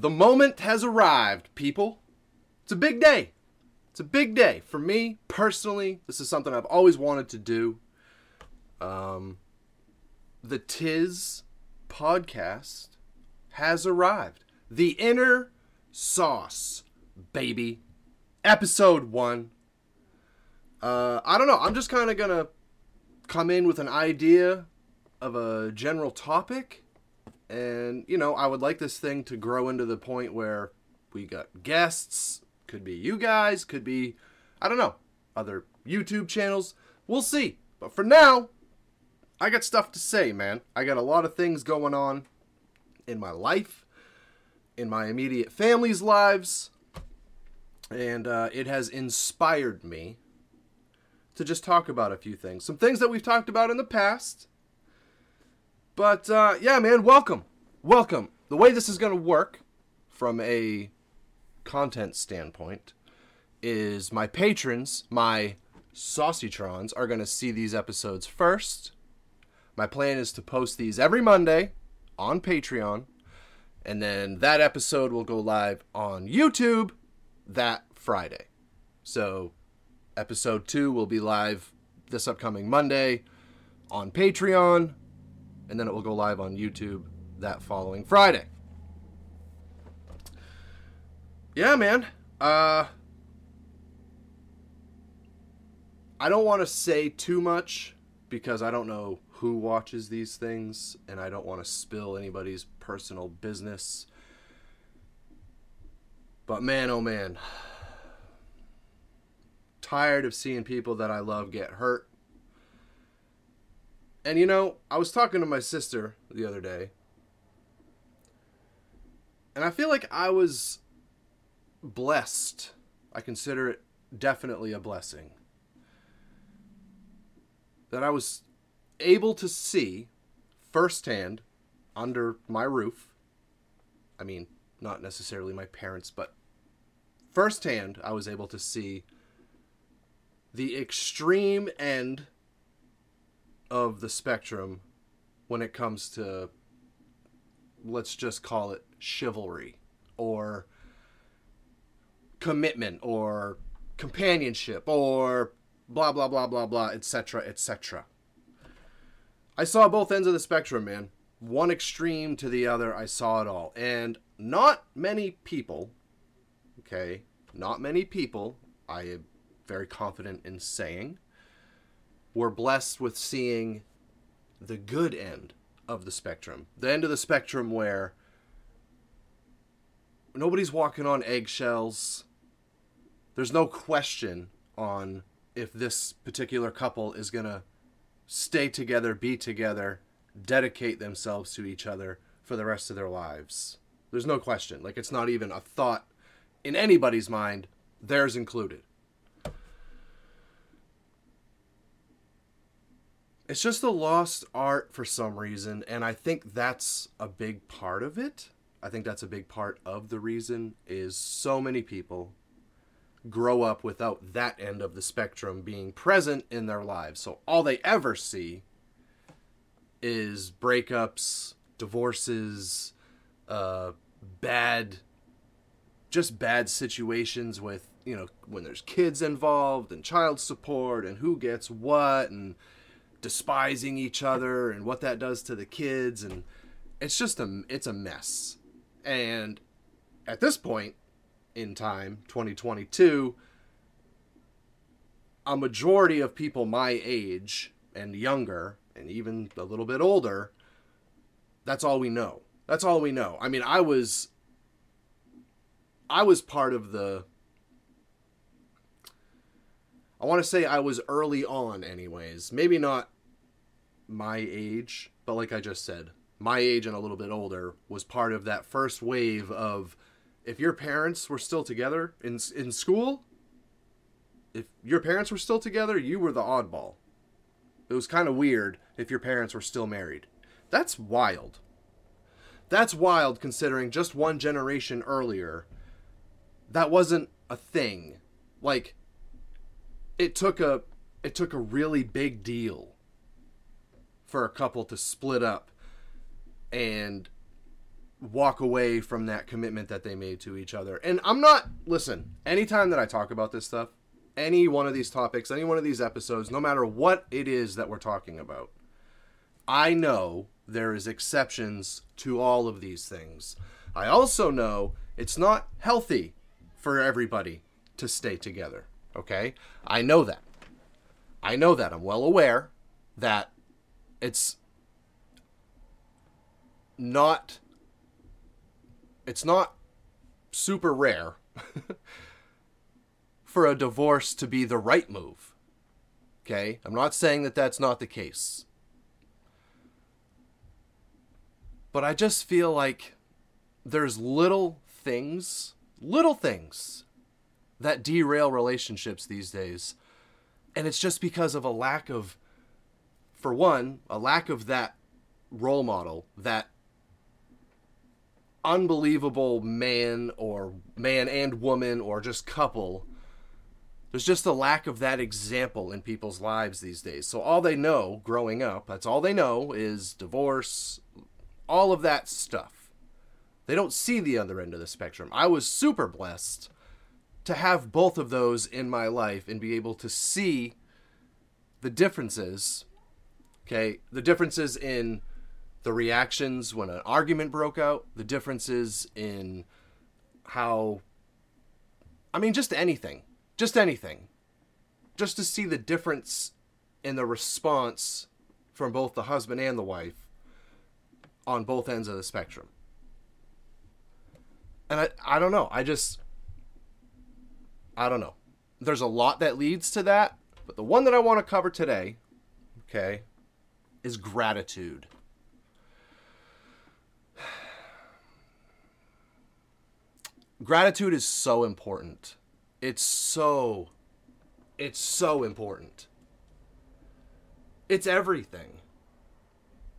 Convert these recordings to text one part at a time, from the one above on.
The moment has arrived, people. It's a big day. It's a big day for me personally. This is something I've always wanted to do. Um, the Tiz podcast has arrived. The Inner Sauce, baby. Episode one. Uh, I don't know. I'm just kind of gonna come in with an idea of a general topic and, you know, I would like this thing to grow into the point where we got guests, could be you guys, could be, I don't know, other YouTube channels. We'll see. But for now, I got stuff to say, man. I got a lot of things going on in my life, in my immediate family's lives, and uh, it has inspired me to just talk about a few things. Some things that we've talked about in the past, but uh, yeah, man, welcome. Welcome. The way this is going to work from a content standpoint is my patrons, my Saucytrons, are going to see these episodes first. My plan is to post these every Monday on Patreon, and then that episode will go live on YouTube that Friday. So, episode two will be live this upcoming Monday on Patreon and then it will go live on YouTube that following Friday. Yeah, man. Uh I don't want to say too much because I don't know who watches these things and I don't want to spill anybody's personal business. But man, oh man. Tired of seeing people that I love get hurt and you know, I was talking to my sister the other day, and I feel like I was blessed. I consider it definitely a blessing that I was able to see firsthand under my roof. I mean, not necessarily my parents, but firsthand, I was able to see the extreme end of the spectrum when it comes to let's just call it chivalry or commitment or companionship or blah blah blah blah blah etc etc i saw both ends of the spectrum man. One extreme to the other i saw it all. And not many people okay not many people i am very confident in saying we're blessed with seeing the good end of the spectrum. The end of the spectrum where nobody's walking on eggshells. There's no question on if this particular couple is going to stay together, be together, dedicate themselves to each other for the rest of their lives. There's no question. Like, it's not even a thought in anybody's mind, theirs included. it's just a lost art for some reason and i think that's a big part of it i think that's a big part of the reason is so many people grow up without that end of the spectrum being present in their lives so all they ever see is breakups divorces uh bad just bad situations with you know when there's kids involved and child support and who gets what and despising each other and what that does to the kids and it's just a it's a mess. And at this point in time, 2022, a majority of people my age and younger and even a little bit older, that's all we know. That's all we know. I mean, I was I was part of the I want to say I was early on, anyways. Maybe not my age, but like I just said, my age and a little bit older was part of that first wave of if your parents were still together in in school, if your parents were still together, you were the oddball. It was kind of weird if your parents were still married. That's wild. That's wild considering just one generation earlier, that wasn't a thing. Like, it took a it took a really big deal for a couple to split up and walk away from that commitment that they made to each other. And I'm not, listen, anytime that I talk about this stuff, any one of these topics, any one of these episodes, no matter what it is that we're talking about, I know there is exceptions to all of these things. I also know it's not healthy for everybody to stay together, okay? I know that. I know that. I'm well aware that it's not it's not super rare for a divorce to be the right move. Okay? I'm not saying that that's not the case. But I just feel like there's little things, little things that derail relationships these days. And it's just because of a lack of, for one, a lack of that role model, that unbelievable man or man and woman or just couple. There's just a lack of that example in people's lives these days. So all they know growing up, that's all they know is divorce, all of that stuff. They don't see the other end of the spectrum. I was super blessed to have both of those in my life and be able to see the differences. Okay, the differences in the reactions when an argument broke out, the differences in how I mean just anything. Just anything. Just to see the difference in the response from both the husband and the wife on both ends of the spectrum. And I I don't know. I just I don't know. There's a lot that leads to that, but the one that I want to cover today, okay, is gratitude. Gratitude is so important. It's so it's so important. It's everything.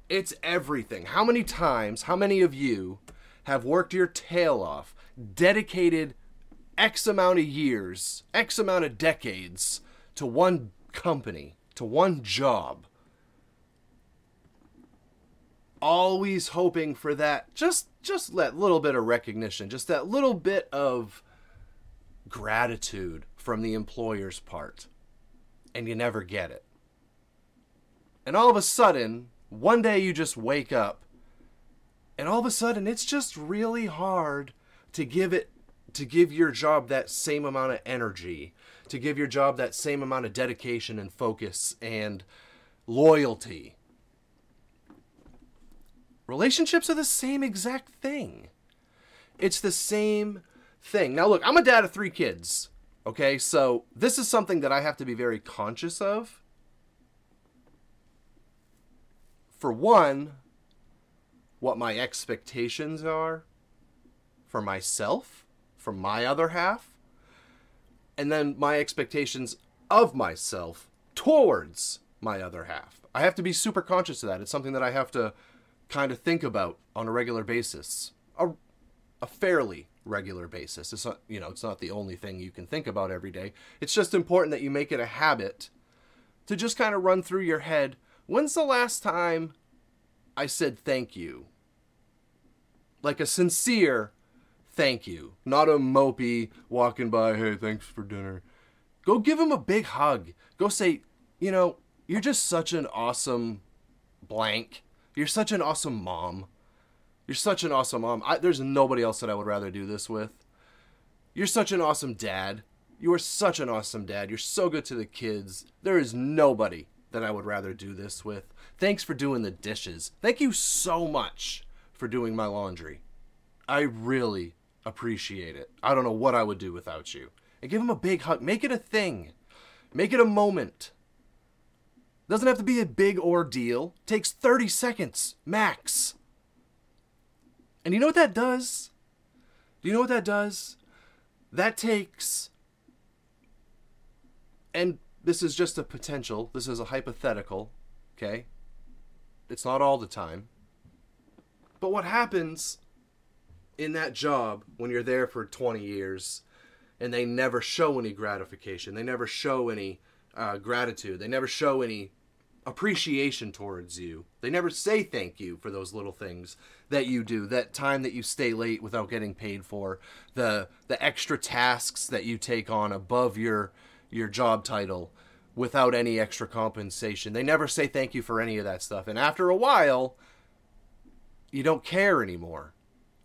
It's everything. How many times, how many of you have worked your tail off, dedicated X amount of years, X amount of decades to one company, to one job, always hoping for that just just that little bit of recognition just that little bit of gratitude from the employer's part. And you never get it. And all of a sudden one day you just wake up and all of a sudden it's just really hard to give it to give your job that same amount of energy to give your job that same amount of dedication and focus and loyalty Relationships are the same exact thing. It's the same thing. Now, look, I'm a dad of three kids. Okay, so this is something that I have to be very conscious of. For one, what my expectations are for myself, for my other half, and then my expectations of myself towards my other half. I have to be super conscious of that. It's something that I have to kind of think about on a regular basis. A, a fairly regular basis. It's not, you know, it's not the only thing you can think about every day. It's just important that you make it a habit to just kind of run through your head, when's the last time I said thank you? Like a sincere thank you, not a mopey walking by, hey, thanks for dinner. Go give him a big hug. Go say, you know, you're just such an awesome blank you're such an awesome mom. You're such an awesome mom. I, there's nobody else that I would rather do this with. You're such an awesome dad. You are such an awesome dad. You're so good to the kids. There is nobody that I would rather do this with. Thanks for doing the dishes. Thank you so much for doing my laundry. I really appreciate it. I don't know what I would do without you. And give him a big hug. Make it a thing. Make it a moment. Doesn't have to be a big ordeal. Takes 30 seconds max. And you know what that does? Do you know what that does? That takes and this is just a potential, this is a hypothetical, okay? It's not all the time. But what happens in that job when you're there for 20 years and they never show any gratification, they never show any uh, gratitude, they never show any appreciation towards you. They never say thank you for those little things that you do, that time that you stay late without getting paid for, the the extra tasks that you take on above your your job title without any extra compensation. They never say thank you for any of that stuff. And after a while, you don't care anymore.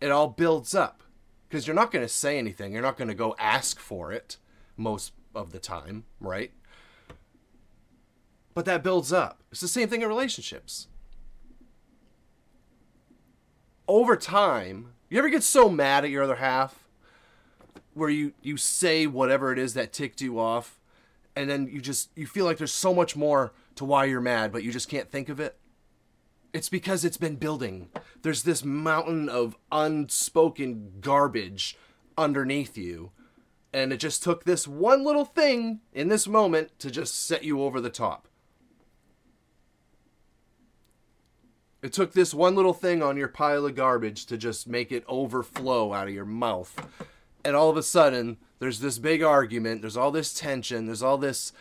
It all builds up because you're not going to say anything. You're not going to go ask for it most of the time, right? But that builds up. It's the same thing in relationships. Over time, you ever get so mad at your other half where you you say whatever it is that ticked you off and then you just you feel like there's so much more to why you're mad but you just can't think of it? It's because it's been building. There's this mountain of unspoken garbage underneath you and it just took this one little thing in this moment to just set you over the top. It took this one little thing on your pile of garbage to just make it overflow out of your mouth. And all of a sudden, there's this big argument, there's all this tension, there's all this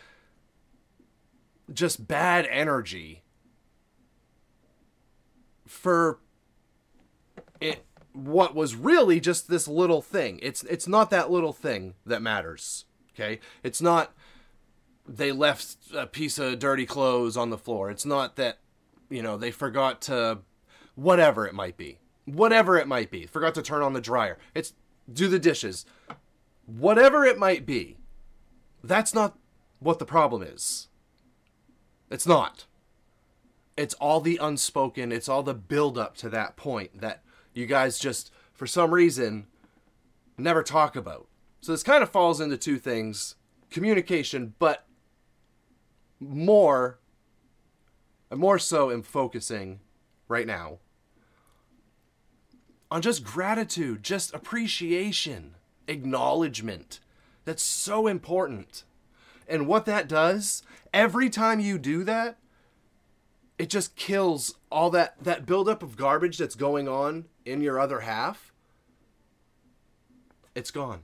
just bad energy for it what was really just this little thing. It's it's not that little thing that matters. Okay? It's not they left a piece of dirty clothes on the floor. It's not that you know, they forgot to whatever it might be. Whatever it might be. Forgot to turn on the dryer. It's do the dishes. Whatever it might be. That's not what the problem is. It's not. It's all the unspoken, it's all the build up to that point that you guys just for some reason never talk about. So this kind of falls into two things communication, but more More so am focusing right now on just gratitude, just appreciation, acknowledgement. That's so important. And what that does, every time you do that, it just kills all that that buildup of garbage that's going on in your other half. It's gone.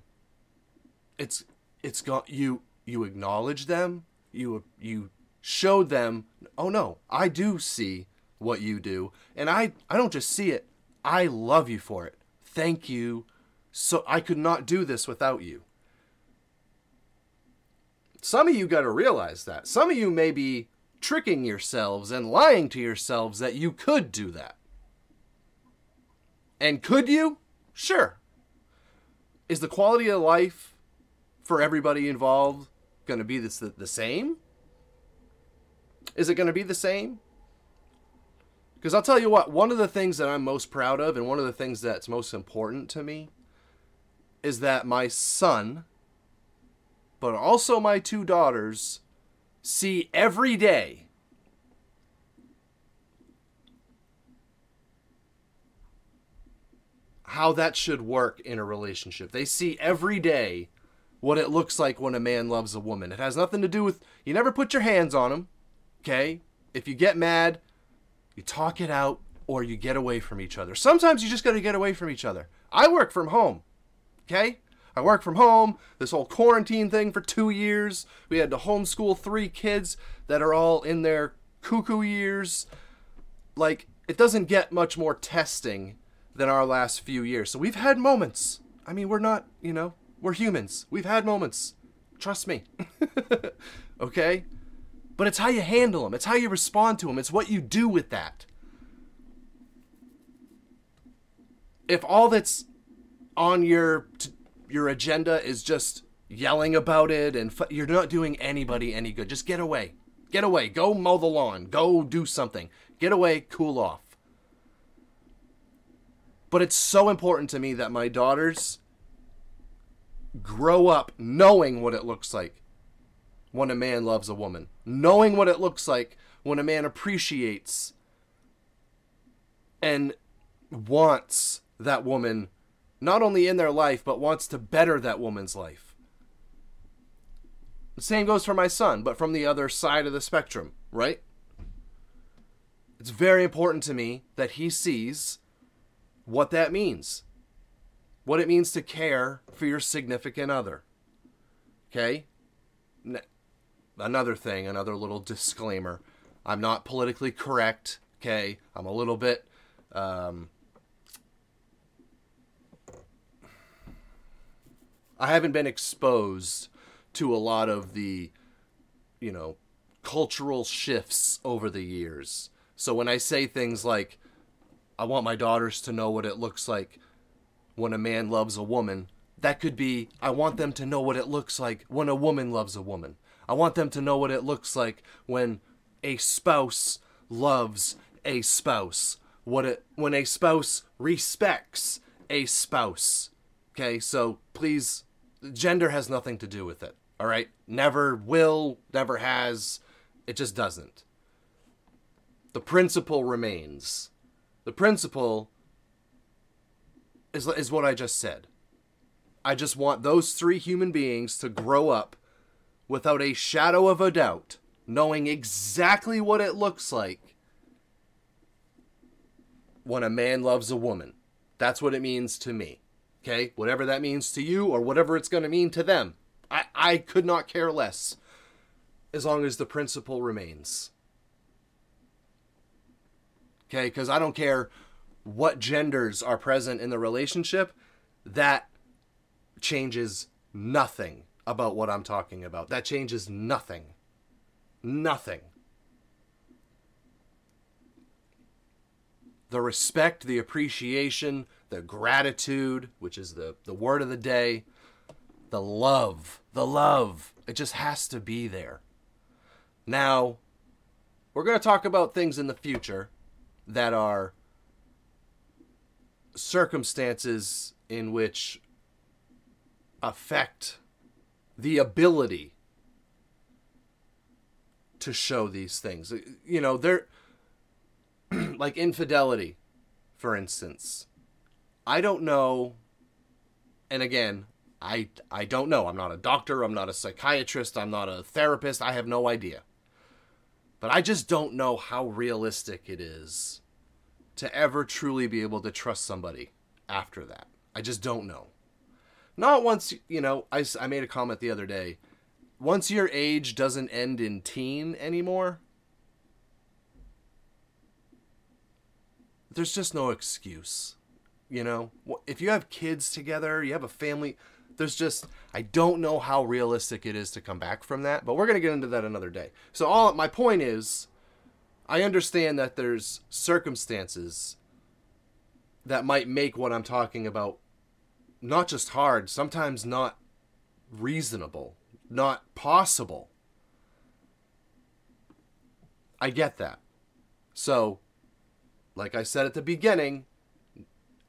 It's it's gone. You you acknowledge them. You you showed them, oh no, I do see what you do. And I, I don't just see it, I love you for it. Thank you. So I could not do this without you. Some of you got to realize that. Some of you may be tricking yourselves and lying to yourselves that you could do that. And could you? Sure. Is the quality of life for everybody involved going to be the, the same? Is it going to be the same? Because I'll tell you what, one of the things that I'm most proud of and one of the things that's most important to me is that my son, but also my two daughters, see every day how that should work in a relationship. They see every day what it looks like when a man loves a woman. It has nothing to do with you never put your hands on them. Okay? If you get mad, you talk it out or you get away from each other. Sometimes you just got to get away from each other. I work from home. Okay? I work from home. This whole quarantine thing for two years. We had to homeschool three kids that are all in their cuckoo years. Like, it doesn't get much more testing than our last few years. So we've had moments. I mean, we're not, you know, we're humans. We've had moments. Trust me. okay? But it's how you handle them, it's how you respond to them, it's what you do with that. If all that's on your your agenda is just yelling about it and you're not doing anybody any good, just get away. Get away. Go mow the lawn. Go do something. Get away, cool off. But it's so important to me that my daughters grow up knowing what it looks like when a man loves a woman, knowing what it looks like when a man appreciates and wants that woman not only in their life, but wants to better that woman's life. The same goes for my son, but from the other side of the spectrum, right? It's very important to me that he sees what that means. What it means to care for your significant other. Okay? Another thing, another little disclaimer. I'm not politically correct. Okay, I'm a little bit. Um, I haven't been exposed to a lot of the, you know, cultural shifts over the years. So when I say things like, I want my daughters to know what it looks like when a man loves a woman, that could be, I want them to know what it looks like when a woman loves a woman. I want them to know what it looks like when a spouse loves a spouse. What it when a spouse respects a spouse. Okay, so please gender has nothing to do with it. All right? Never will, never has. It just doesn't. The principle remains. The principle is is what I just said. I just want those three human beings to grow up without a shadow of a doubt, knowing exactly what it looks like when a man loves a woman. That's what it means to me. Okay? Whatever that means to you or whatever it's going to mean to them. I, I could not care less as long as the principle remains. Okay? Because I don't care what genders are present in the relationship, that changes nothing about what I'm talking about. That changes nothing. Nothing. The respect, the appreciation, the gratitude, which is the, the word of the day, the love, the love, it just has to be there. Now, we're going to talk about things in the future that are circumstances in which affect the ability to show these things. Uh, you know, they're like infidelity, for instance. I don't know and again, I I don't know. I'm not a doctor, I'm not a psychiatrist, I'm not a therapist, I have no idea. But I just don't know how realistic it is to ever truly be able to trust somebody after that. I just don't know. Not once, you know, I, I made a comment the other day. Once your age doesn't end in teen anymore, there's just no excuse. You know, if you have kids together, you have a family, there's just I don't know how realistic it is to come back from that, but we're going to get into that another day. So all my point is I understand that there's circumstances that might make what I'm talking about not just hard, sometimes not reasonable, not possible. I get that. So, like I said at the beginning,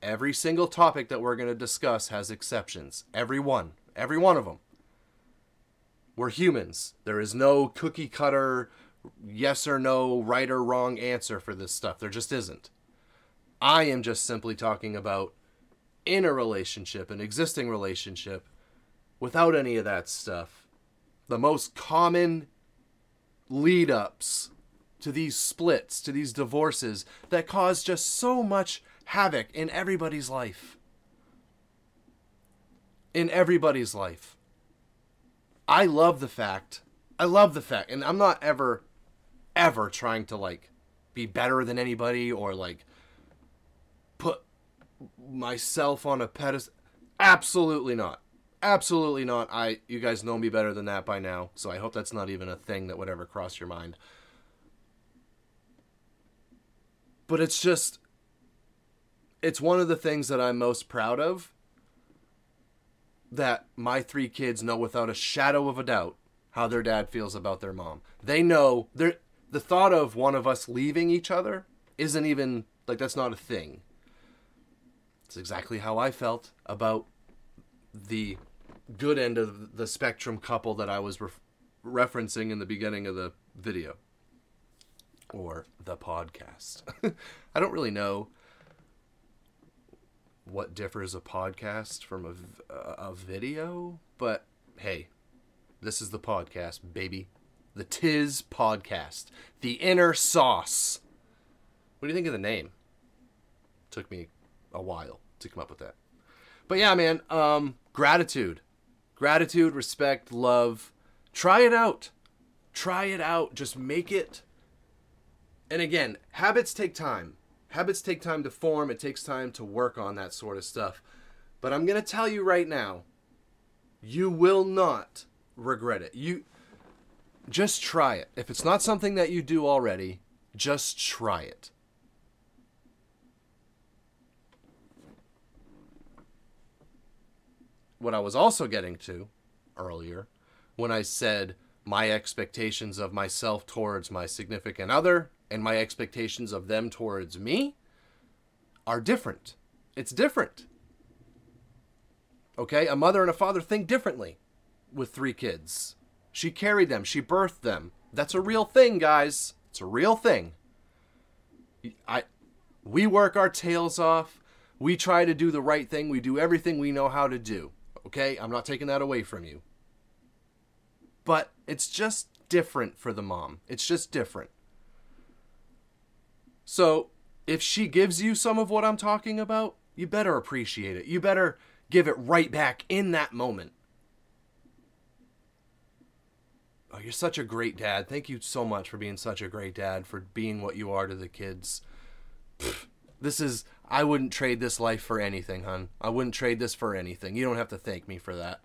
every single topic that we're going to discuss has exceptions. Every one. Every one of them. We're humans. There is no cookie cutter, yes or no, right or wrong answer for this stuff. There just isn't. I am just simply talking about in a relationship, an existing relationship, without any of that stuff, the most common lead ups to these splits, to these divorces that cause just so much havoc in everybody's life. In everybody's life. I love the fact, I love the fact, and I'm not ever, ever trying to like be better than anybody or like myself on a pedestal. Absolutely not. Absolutely not. I you guys know me better than that by now, so I hope that's not even a thing that would ever cross your mind. But it's just it's one of the things that I'm most proud of that my three kids know without a shadow of a doubt how their dad feels about their mom. They know the thought of one of us leaving each other isn't even like that's not a thing. It's exactly how I felt about the good end of the spectrum couple that I was re- referencing in the beginning of the video or the podcast. I don't really know what differs a podcast from a, a video, but hey, this is the podcast, baby. The Tiz Podcast. The Inner Sauce. What do you think of the name? Took me a while to come up with that. But yeah, man, um, gratitude. Gratitude, respect, love. Try it out. Try it out. Just make it and again, habits take time. Habits take time to form, it takes time to work on that sort of stuff. But I'm to tell you right now, you will not regret it. You just try it. If it's not something that you do already, just try it. What I was also getting to earlier when I said my expectations of myself towards my significant other and my expectations of them towards me are different. It's different. Okay? A mother and a father think differently with three kids. She carried them, she birthed them. That's a real thing, guys. It's a real thing. I we work our tails off. We try to do the right thing. We do everything we know how to do. Okay? I'm not taking that away from you. But it's just different for the mom. It's just different. So, if she gives you some of what I'm talking about, you better appreciate it. You better give it right back in that moment. Oh, you're such a great dad. Thank you so much for being such a great dad, for being what you are to the kids. Pfft, this is, I wouldn't trade this life for anything, hun. I wouldn't trade this for anything. You don't have to thank me for that.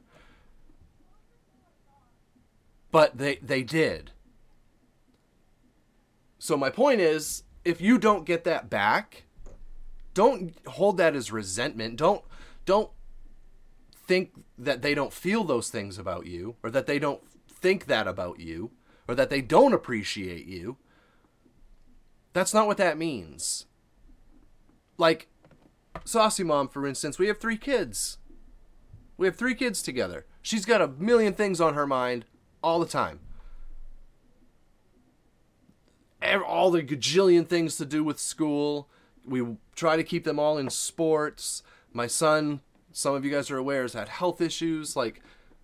But they, they did. So my point is, if you don't get that back, don't hold that as resentment. Don't don't think that they don't feel those things about you or that they don't think that about you or that they don't appreciate you. That's not what that means. Like, Saucy Mom, for instance, we have three kids. We have three kids together. She's got a million things on her mind all the time. All the gajillion things to do with school. We try to keep them all in sports. My son, some of you guys are aware, has had health issues. Like,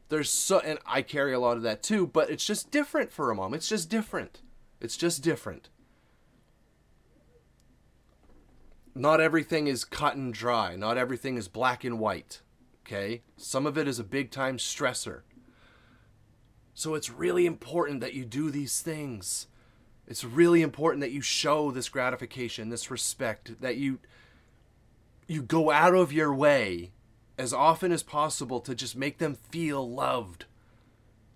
there's so and I carry a lot of that too, but it's just different for a mom. It's just different. It's just different. Not everything is cut and dry. Not everything is black and white. Okay? Some of it is a big time stressor. So it's really important that you do these things. It's really important that you show this gratification, this respect, that you you go out of your way as often as possible to just make them feel loved,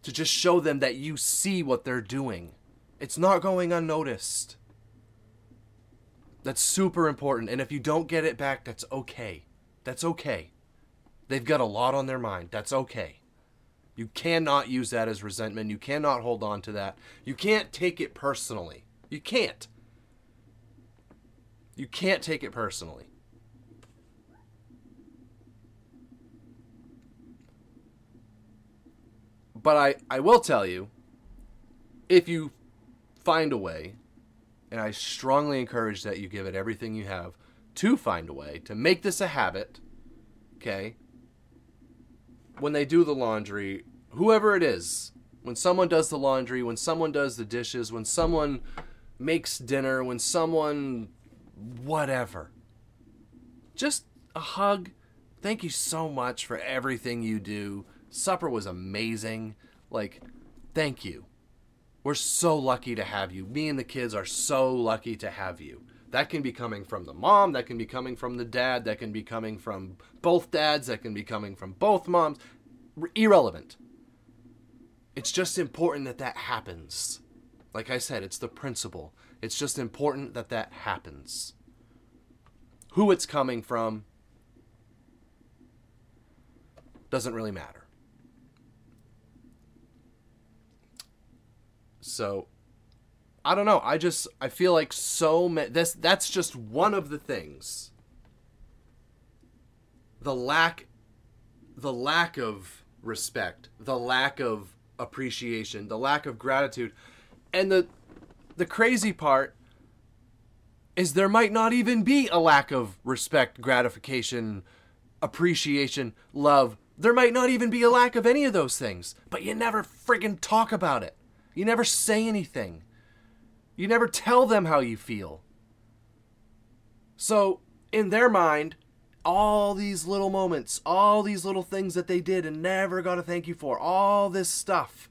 to just show them that you see what they're doing. It's not going unnoticed. That's super important. And if you don't get it back, that's okay. That's okay. They've got a lot on their mind. That's okay. You cannot use that as resentment. You cannot hold on to that. You can't take it personally. You can't. You can't take it personally. But I, I will tell you, if you find a way, and I strongly encourage that you give it everything you have to find a way to make this a habit, okay? When they do the laundry, whoever it is, when someone does the laundry, when someone does the dishes, when someone makes dinner, when someone whatever, just a hug. Thank you so much for everything you do Supper was amazing. Like, thank you. We're so lucky to have you. Me and the kids are so lucky to have you. That can be coming from the mom, that can be coming from the dad, that can be coming from both dads, that can be coming from both moms. Irrelevant. It's just important that that happens. Like I said, it's the principle. It's just important that that happens. Who it's coming from doesn't really matter. So I don't know. I just I feel like so many this that's just one of the things. The lack the lack of respect, the lack of appreciation, the lack of gratitude. And the the crazy part is there might not even be a lack of respect, gratification, appreciation, love. There might not even be a lack of any of those things, but you never friggin' talk about it. You never say anything. You never tell them how you feel. So, in their mind, all these little moments, all these little things that they did and never got a thank you for, all this stuff.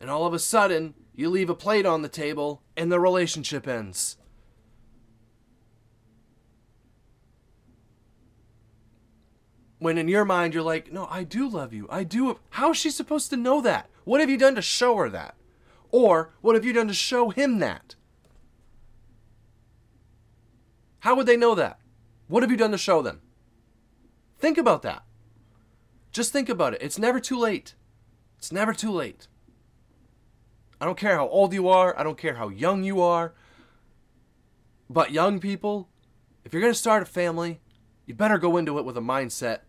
And all of a sudden, You leave a plate on the table and the relationship ends. When in your mind you're like, no, I do love you. I do. How is she supposed to know that? What have you done to show her that? Or what have you done to show him that? How would they know that? What have you done to show them? Think about that. Just think about it. It's never too late. It's never too late. I don't care how old you are, I don't care how young you are. But young people, if you're going to start a family, you better go into it with a mindset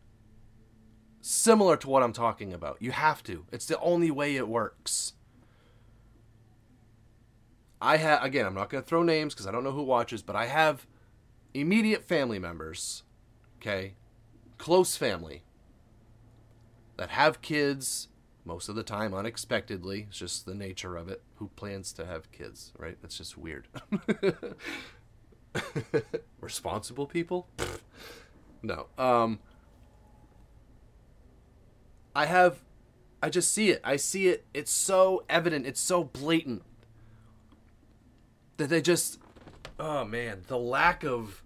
similar to what I'm talking about. You have to. It's the only way it works. I have again, I'm not going to throw names because I don't know who watches, but I have immediate family members, okay? Close family that have kids most of the time unexpectedly. It's just the nature of it. Who plans to have kids, right? That's just weird. Responsible people? no. Um I have I just see it. I see it. It's so evident. It's so blatant that they just oh man, the lack of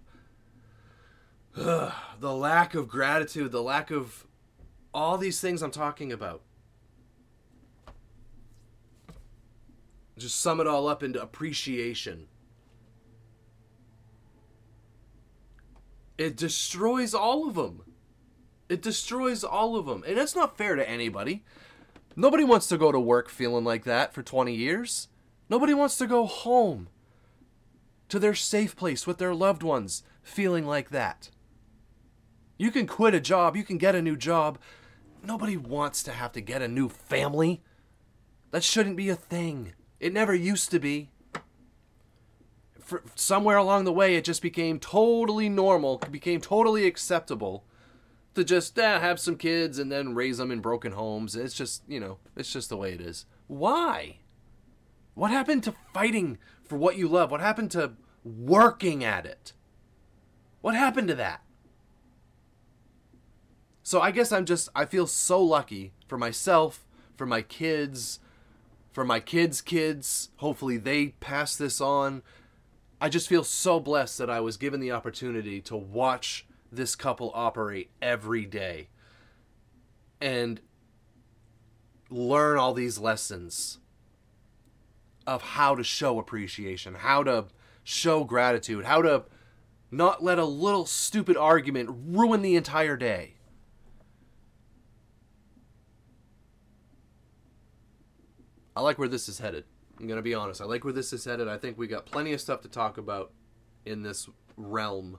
the lack of gratitude, the lack of all these things I'm talking about. Just sum it all up into appreciation. It destroys all of them. It destroys all of them. And that's not fair to anybody. Nobody wants to go to work feeling like that for 20 years. Nobody wants to go home to their safe place with their loved ones feeling like that. You can quit a job, you can get a new job. Nobody wants to have to get a new family. That shouldn't be a thing. It never used to be. For, somewhere along the way, it just became totally normal, became totally acceptable to just eh, have some kids and then raise them in broken homes. It's just, you know, it's just the way it is. Why? What happened to fighting for what you love? What happened to working at it? What happened to that? So I guess I'm just, I feel so lucky for myself, for my kids, for my kids' kids. Hopefully they pass this on. I just feel so blessed that I was given the opportunity to watch this couple operate every day and learn all these lessons of how to show appreciation, how to show gratitude, how to not let a little stupid argument ruin the entire day. I like where this is headed. I'm going to be honest. I like where this is headed. I think we got plenty of stuff to talk about in this realm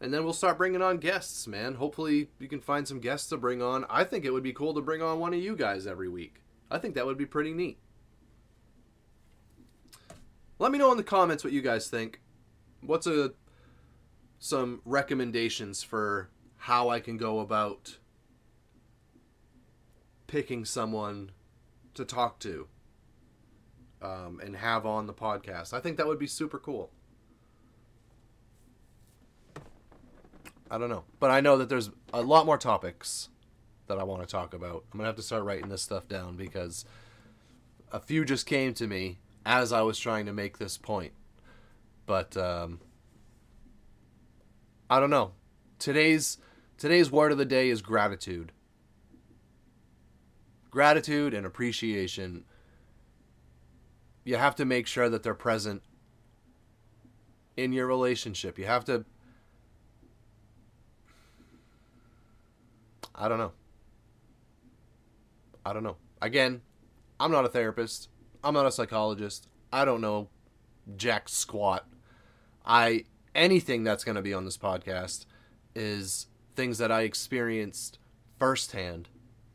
and then we'll start bringing on guests, man. Hopefully, you can find some guests to bring on. I think it would be cool to bring on one of you guys every week. I think that would be pretty neat. Let me know in the comments what you guys think. What's a some recommendations for how I can go about picking someone to talk to um, and have on the podcast. I think that would be super cool. I don't know. But I know that there's a lot more topics that I want to talk about. I'm going to have to start writing this stuff down because a few just came to me as I was trying to make this point. But um, I don't know. Today's today's word of the day is gratitude. Gratitude and appreciation. You have to make sure that they're present in your relationship. You have to I don't know. I don't know. Again, I'm not a therapist. I'm not a psychologist. I don't know jack squat. I anything that's going to be on this podcast is things that I experienced firsthand,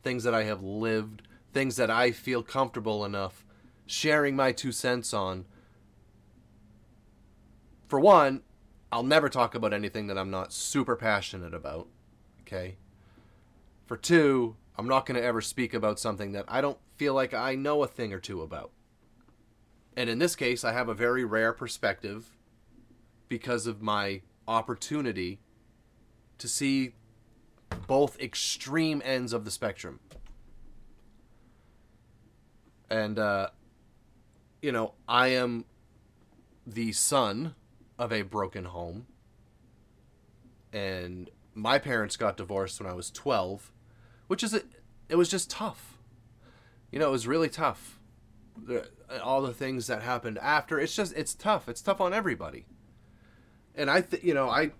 things that I have lived, things that I feel comfortable enough sharing my two cents on. For one, I'll never talk about anything that I'm not super passionate about. Okay? For two, I'm not going to ever speak about something that I don't feel like I know a thing or two about. And in this case, I have a very rare perspective because of my opportunity to see both extreme ends of the spectrum. And uh, you know, I am the son of a broken home. And my parents got divorced when I was 12, which is it was just tough. You know, it was really tough. All the things that happened after, it's just it's tough. It's tough on everybody. And I th- you know, I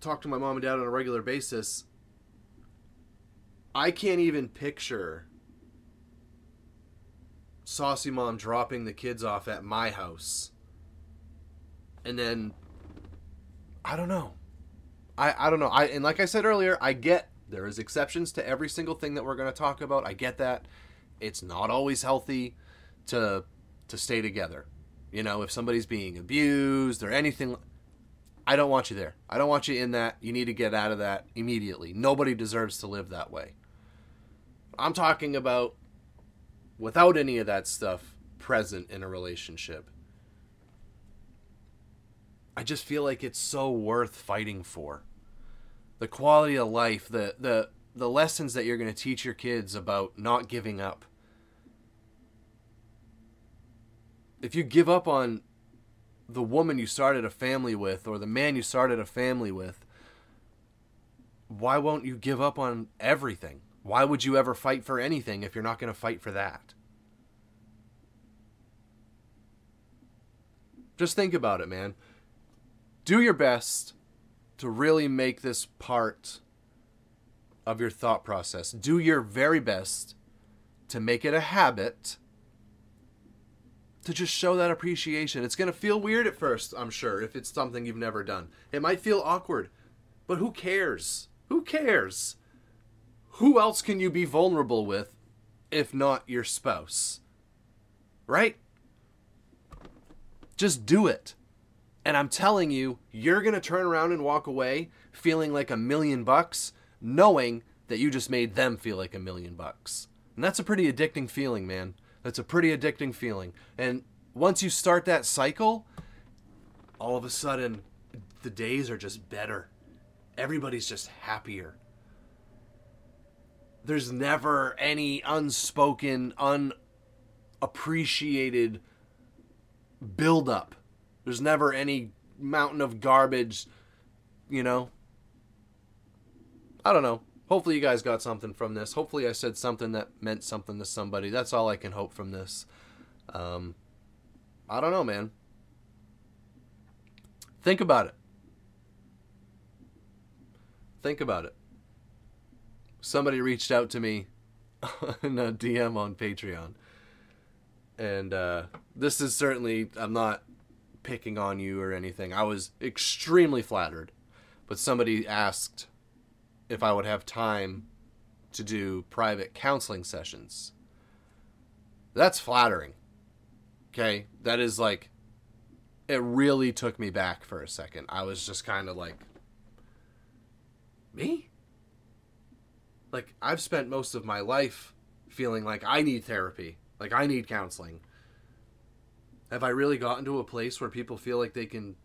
talk to my mom and dad on a regular basis. I can't even picture saucy mom dropping the kids off at my house and then i don't know i i don't know i and like i said earlier i get there is exceptions to every single thing that we're going to talk about. I get that. It's not always healthy to to stay together. You know if somebody's being abused or anything i don't want you there. I don't want you in that. You need to get out of that immediately. Nobody deserves to live that way. I'm talking about without any of that stuff present in a relationship. I just feel like it's so worth fighting for. The quality of life, the the the lessons that you're going to teach your kids about not giving up. If you give up on the woman you started a family with or the man you started a family with, why won't you give up on everything? Why would you ever fight for anything if you're not going to fight for that? Just think about it, man. Do your best to really make this part of your thought process. Do your very best to make it a habit to just show that appreciation. It's going to feel weird at first, I'm sure, if it's something you've never done. It might feel awkward, but who cares? Who cares? who else can you be vulnerable with if not your spouse? Right? Just do it. And I'm telling you, you're going to turn around and walk away feeling like a million bucks, knowing that you just made them feel like a million bucks. And that's a pretty addicting feeling, man. That's a pretty addicting feeling. And once you start that cycle, all of a sudden, the days are just better. Everybody's just happier there's never any unspoken, unappreciated buildup. There's never any mountain of garbage, you know. I don't know. Hopefully, you guys got something from this. Hopefully, I said something that meant something to somebody. That's all I can hope from this. Um, I don't know, man. Think about it. Think about it somebody reached out to me in a DM on Patreon. And uh, this is certainly, I'm not picking on you or anything. I was extremely flattered. But somebody asked if I would have time to do private counseling sessions. That's flattering. Okay? That is like, it really took me back for a second. I was just kind of like, me? like I've spent most of my life feeling like I need therapy, like I need counseling. Have I really gotten to a place where people feel like they can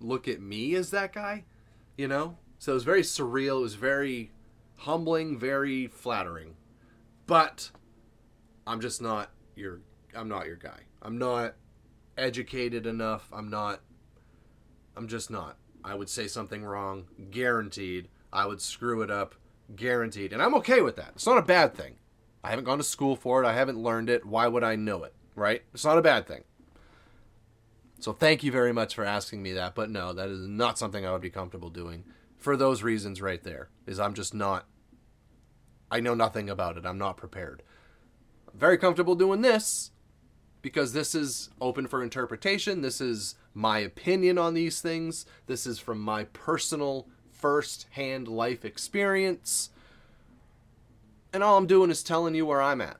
look at me as that guy? You know? So it was very surreal, it was very humbling, very flattering. But I'm just not your I'm not your guy. I'm not educated enough. I'm not I'm just not. I would say something wrong, guaranteed. I would screw it up guaranteed. And I'm okay with that. It's not a bad thing. I haven't gone to school for it. I haven't learned it. Why would I know it? Right? It's not a bad thing. So thank you very much for asking me that. But no, that is not something I would be comfortable doing for those reasons right there. Is I'm just not I know nothing about it. I'm not prepared. I'm very comfortable doing this because this is open for interpretation. This is my opinion on these things. This is from my personal first hand life experience. And all I'm doing is telling you where I'm at.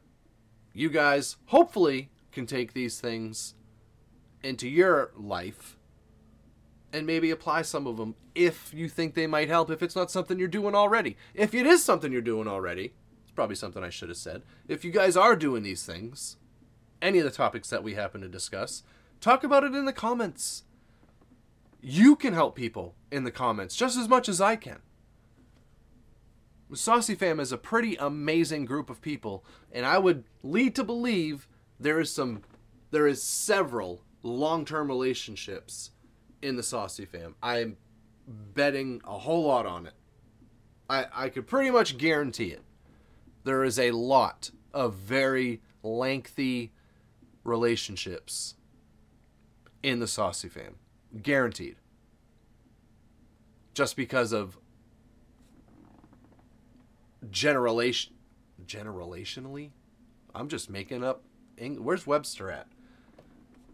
You guys, hopefully, can take these things into your life and maybe apply some of them if you think they might help, if it's not something you're doing already. If it is something you're doing already, it's probably something I should have said. If you guys are doing these things, any of the topics that we happen to discuss, talk about it in the comments. You can help people in the comments just as much as I can. Saucy Fam is a pretty amazing group of people, and I would lead to believe there is some there is several long-term relationships in the Saucy fam. I'm betting a whole lot on it. I I could pretty much guarantee it. There is a lot of very lengthy relationships in the Saucy fam. Guaranteed. Just because of generation generationally i'm just making up Eng- where's webster at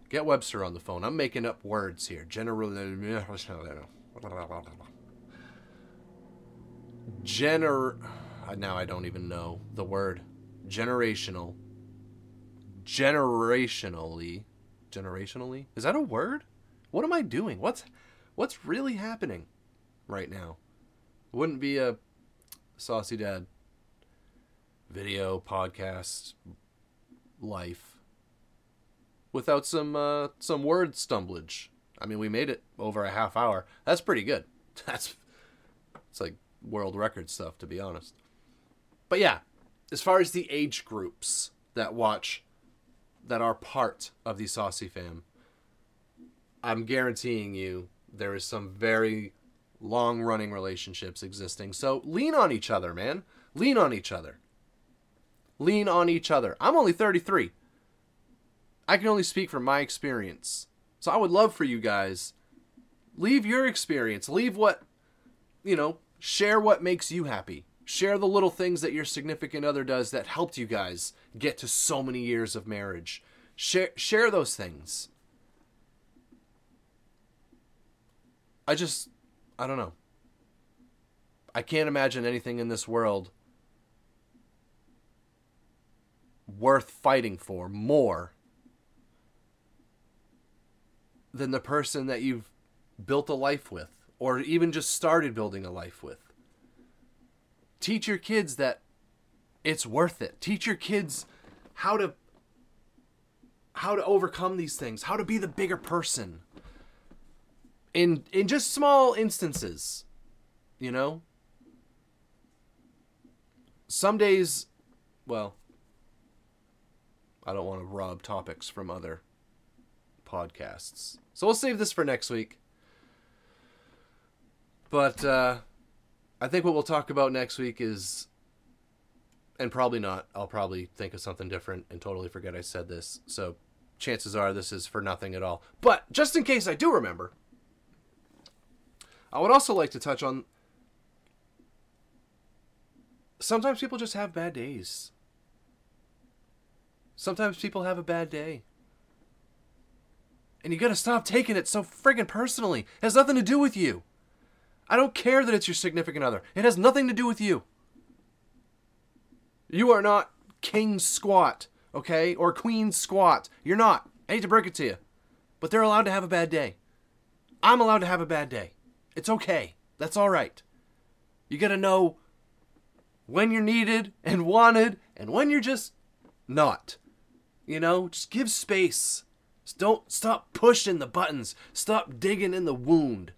get webster on the phone. I'm making up words here. General gener now i don't even know the word. Generational. Generationally. Generationally? Is that a word? What am i doing? What's what's really happening right now? Wouldn't be a saucy dad video podcast life without some uh, some word stumblage. I mean, we made it over a half hour. That's pretty good. That's it's like world record stuff to be honest. But yeah, as far as the age groups that watch that are part of the Saucy fam, I'm guaranteeing you there is some very long running relationships existing. So lean on each other, man. Lean on each other. Lean on each other. I'm only 33. I can only speak from my experience. So I would love for you guys leave your experience, leave what you know, share what makes you happy. Share the little things that your significant other does that helped you guys get to so many years of marriage. Share share those things. I just I don't know. I can't imagine anything in this world worth fighting for more than the person that you've built a life with or even just started building a life with. Teach your kids that it's worth it. Teach your kids how to how to overcome these things, how to be the bigger person. In in just small instances, you know? Some days well, I don't want to rob topics from other podcasts. So we'll save this for next week. But uh, I think what we'll talk about next week is, and probably not, I'll probably think of something different and totally forget I said this. So chances are this is for nothing at all. But just in case I do remember, I would also like to touch on sometimes people just have bad days. Sometimes people have a bad day. And you gotta stop taking it so friggin' personally. It has nothing to do with you. I don't care that it's your significant other. It has nothing to do with you. You are not king squat, okay? Or queen squat. You're not. I hate to break it to you. But they're allowed to have a bad day. I'm allowed to have a bad day. It's okay. That's alright. You gotta know when you're needed and wanted and when you're just not. You know, just give space. Don't stop pushing the buttons. Stop digging in the wound.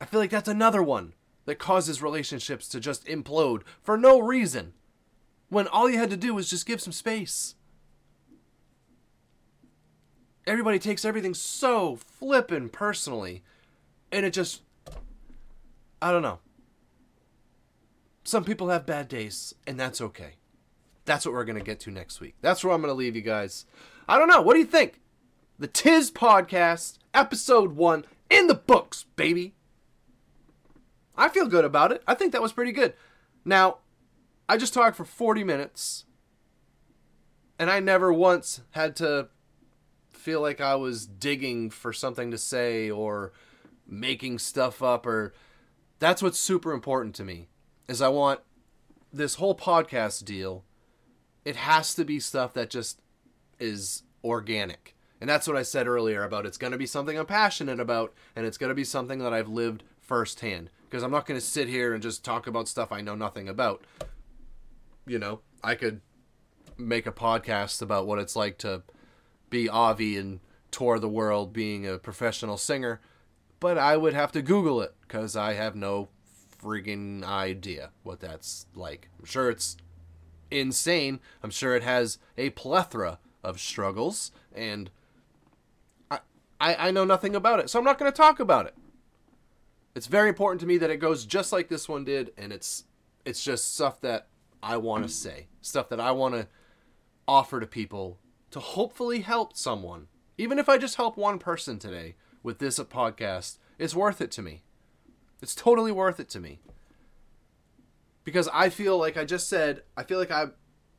I feel like that's another one that causes relationships to just implode for no reason. When all you had to do was just give some space. Everybody takes everything so flippin' personally. And it just. I don't know. Some people have bad days, and that's okay. That's what we're going to get to next week. That's where I'm going to leave you guys. I don't know. What do you think? The Tiz Podcast, episode one, in the books, baby. I feel good about it. I think that was pretty good. Now, I just talked for 40 minutes, and I never once had to feel like I was digging for something to say or making stuff up or that's what's super important to me is I want this whole podcast deal it has to be stuff that just is organic. And that's what I said earlier about it's going to be something I'm passionate about and it's going to be something that I've lived firsthand because I'm not going to sit here and just talk about stuff I know nothing about. You know, I could make a podcast about what it's like to be Avi and tour the world being a professional singer, but I would have to Google it because I have no friggin' idea what that's like. I'm sure it's insane. I'm sure it has a plethora of struggles, and I, I, know nothing about it, so I'm not going to talk about it. It's very important to me that it goes just like this one did, and it's it's just stuff that I want to say, stuff that I want to offer to people to hopefully help someone. Even if I just help one person today with this podcast, it's worth it to me. It's totally worth it to me. Because I feel like I just said, I feel like I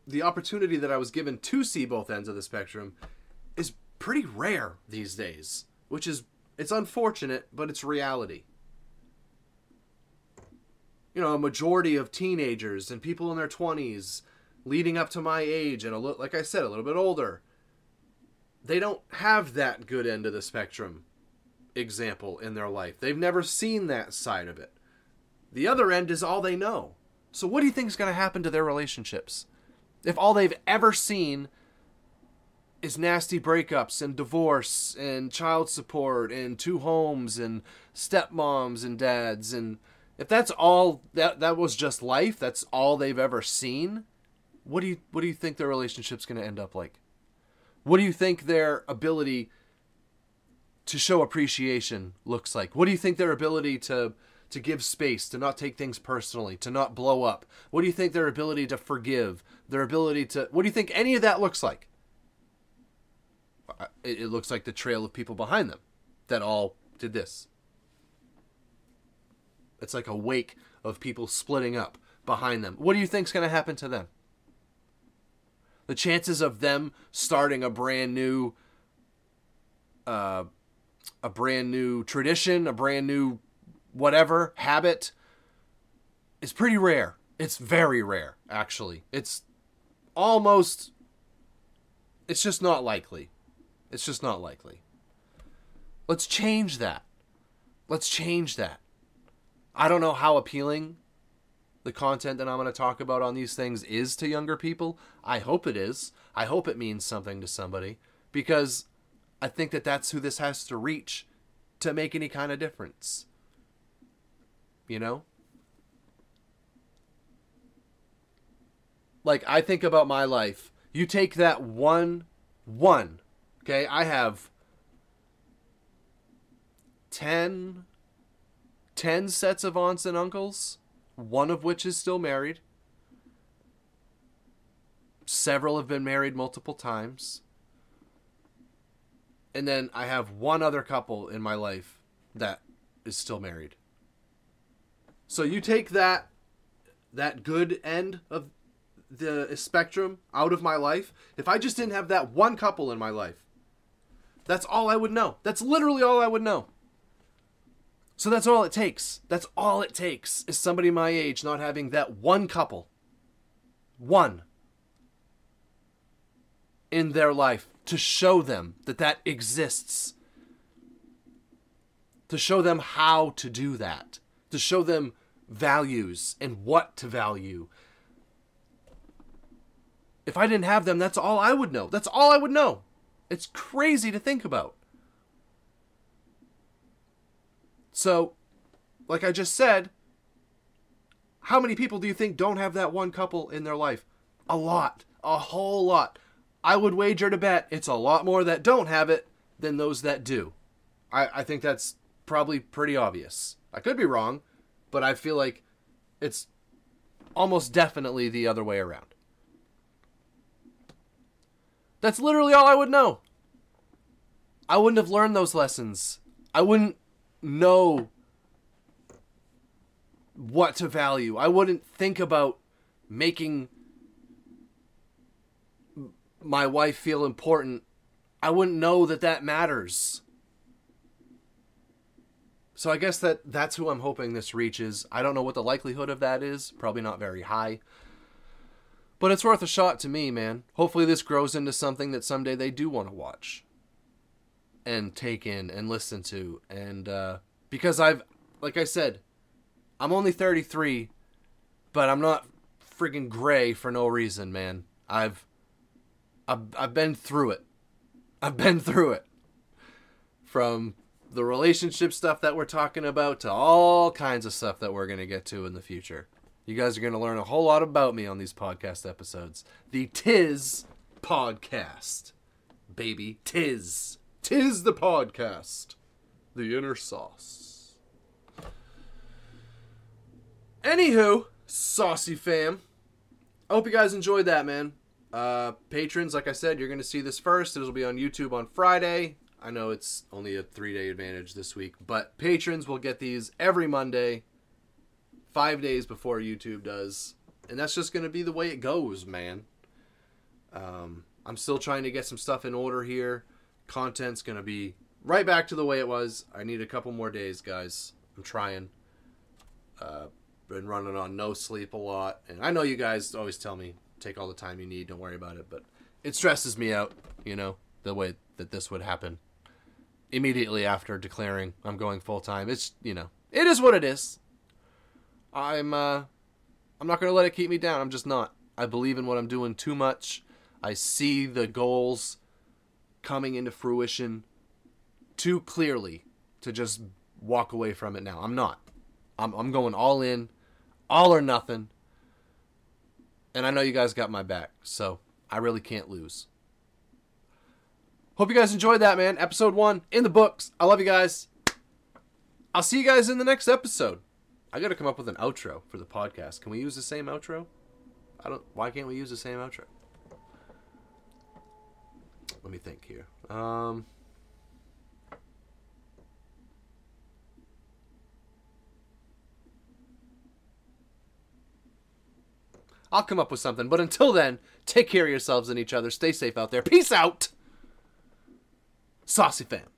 the opportunity that I was given to see both ends of the spectrum is pretty rare these days, which is it's unfortunate, but it's reality. You know, a majority of teenagers and people in their 20s leading up to my age and a little like I said, a little bit older, they don't have that good end of the spectrum example in their life. They've never seen that side of it. The other end is all they know. So what do you think is going to happen to their relationships? If all they've ever seen is nasty breakups and divorce and child support and two homes and stepmoms and dads and if that's all that that was just life, that's all they've ever seen, what do you what do you think their relationship's going to end up like? What do you think their ability to show appreciation looks like? What do you think their ability to to give space, to not take things personally, to not blow up? What do you think their ability to forgive, their ability to what do you think any of that looks like? It, looks like the trail of people behind them that all did this. It's like a wake of people splitting up behind them. What do you think's going to happen to them? The chances of them starting a brand new uh, a brand new tradition, a brand new whatever habit is pretty rare. It's very rare, actually. It's almost it's just not likely. It's just not likely. Let's change that. Let's change that. I don't know how appealing the content that I'm going to talk about on these things is to younger people. I hope it is. I hope it means something to somebody because I think that that's who this has to reach to make any kind of difference. You know? Like, I think about my life. You take that one, one, okay? I have 10, 10 sets of aunts and uncles, one of which is still married. Several have been married multiple times and then I have one other couple in my life that is still married. So you take that that good end of the spectrum out of my life. If I just didn't have that one couple in my life, that's all I would know. That's literally all I would know. So that's all it takes. That's all it takes is somebody my age not having that one couple. One in their life to show them that that exists. To show them how to do that. To show them values and what to value. If I didn't have them, that's all I would know. That's all I would know. It's crazy to think about. So, like I just said, how many people do you think don't have that one couple in their life? A lot. A whole lot. I would wager to bet it's a lot more that don't have it than those that do. I, I think that's probably pretty obvious. I could be wrong, but I feel like it's almost definitely the other way around. That's literally all I would know. I wouldn't have learned those lessons. I wouldn't know what to value. I wouldn't think about making my wife feel important, I wouldn't know that that matters. So I guess that that's who I'm hoping this reaches. I don't know what the likelihood of that is. Probably not very high. But it's worth a shot to me, man. Hopefully this grows into something that someday they do want to watch and take in and listen to and uh because I've like I said, I'm only 33, but I'm not friggin' gray for no reason, man. I've I've, I've been through it. I've been through it. From the relationship stuff that we're talking about to all kinds of stuff that we're going to get to in the future. You guys are going to learn a whole lot about me on these podcast episodes. The Tiz Podcast. baby. Tiz. Tis the podcast. The inner sauce. Anywho, saucy fam. I hope you guys enjoyed that, man. Uh, patrons, like I said, you're going to see this first. It'll be on YouTube on Friday. I know it's only a three day advantage this week, but patrons will get these every Monday, five days before YouTube does. And that's just going to be the way it goes, man. Um, I'm still trying to get some stuff in order here. Content's going to be right back to the way it was. I need a couple more days, guys. I'm trying. Uh, been running on no sleep a lot. And I know you guys always tell me take all the time you need, don't worry about it, but it stresses me out, you know, the way that this would happen immediately after declaring I'm going full time. It's, you know, it is what it is. I'm uh I'm not to let it keep me down. I'm just not. I believe in what I'm doing too much. I see the goals coming into fruition too clearly to just walk away from it now. I'm not. I'm, I'm going all in, all or nothing. And I know you guys got my back, so I really can't lose. Hope you guys enjoyed that, man. Episode one in the books. I love you guys. I'll see you guys in the next episode. I got to come up with an outro for the podcast. Can we use the same outro? I don't. Why can't we use the same outro? Let me think here. Um. I'll come up with something. But until then, take care of yourselves and each other. Stay safe out there. Peace out. Saucy fam.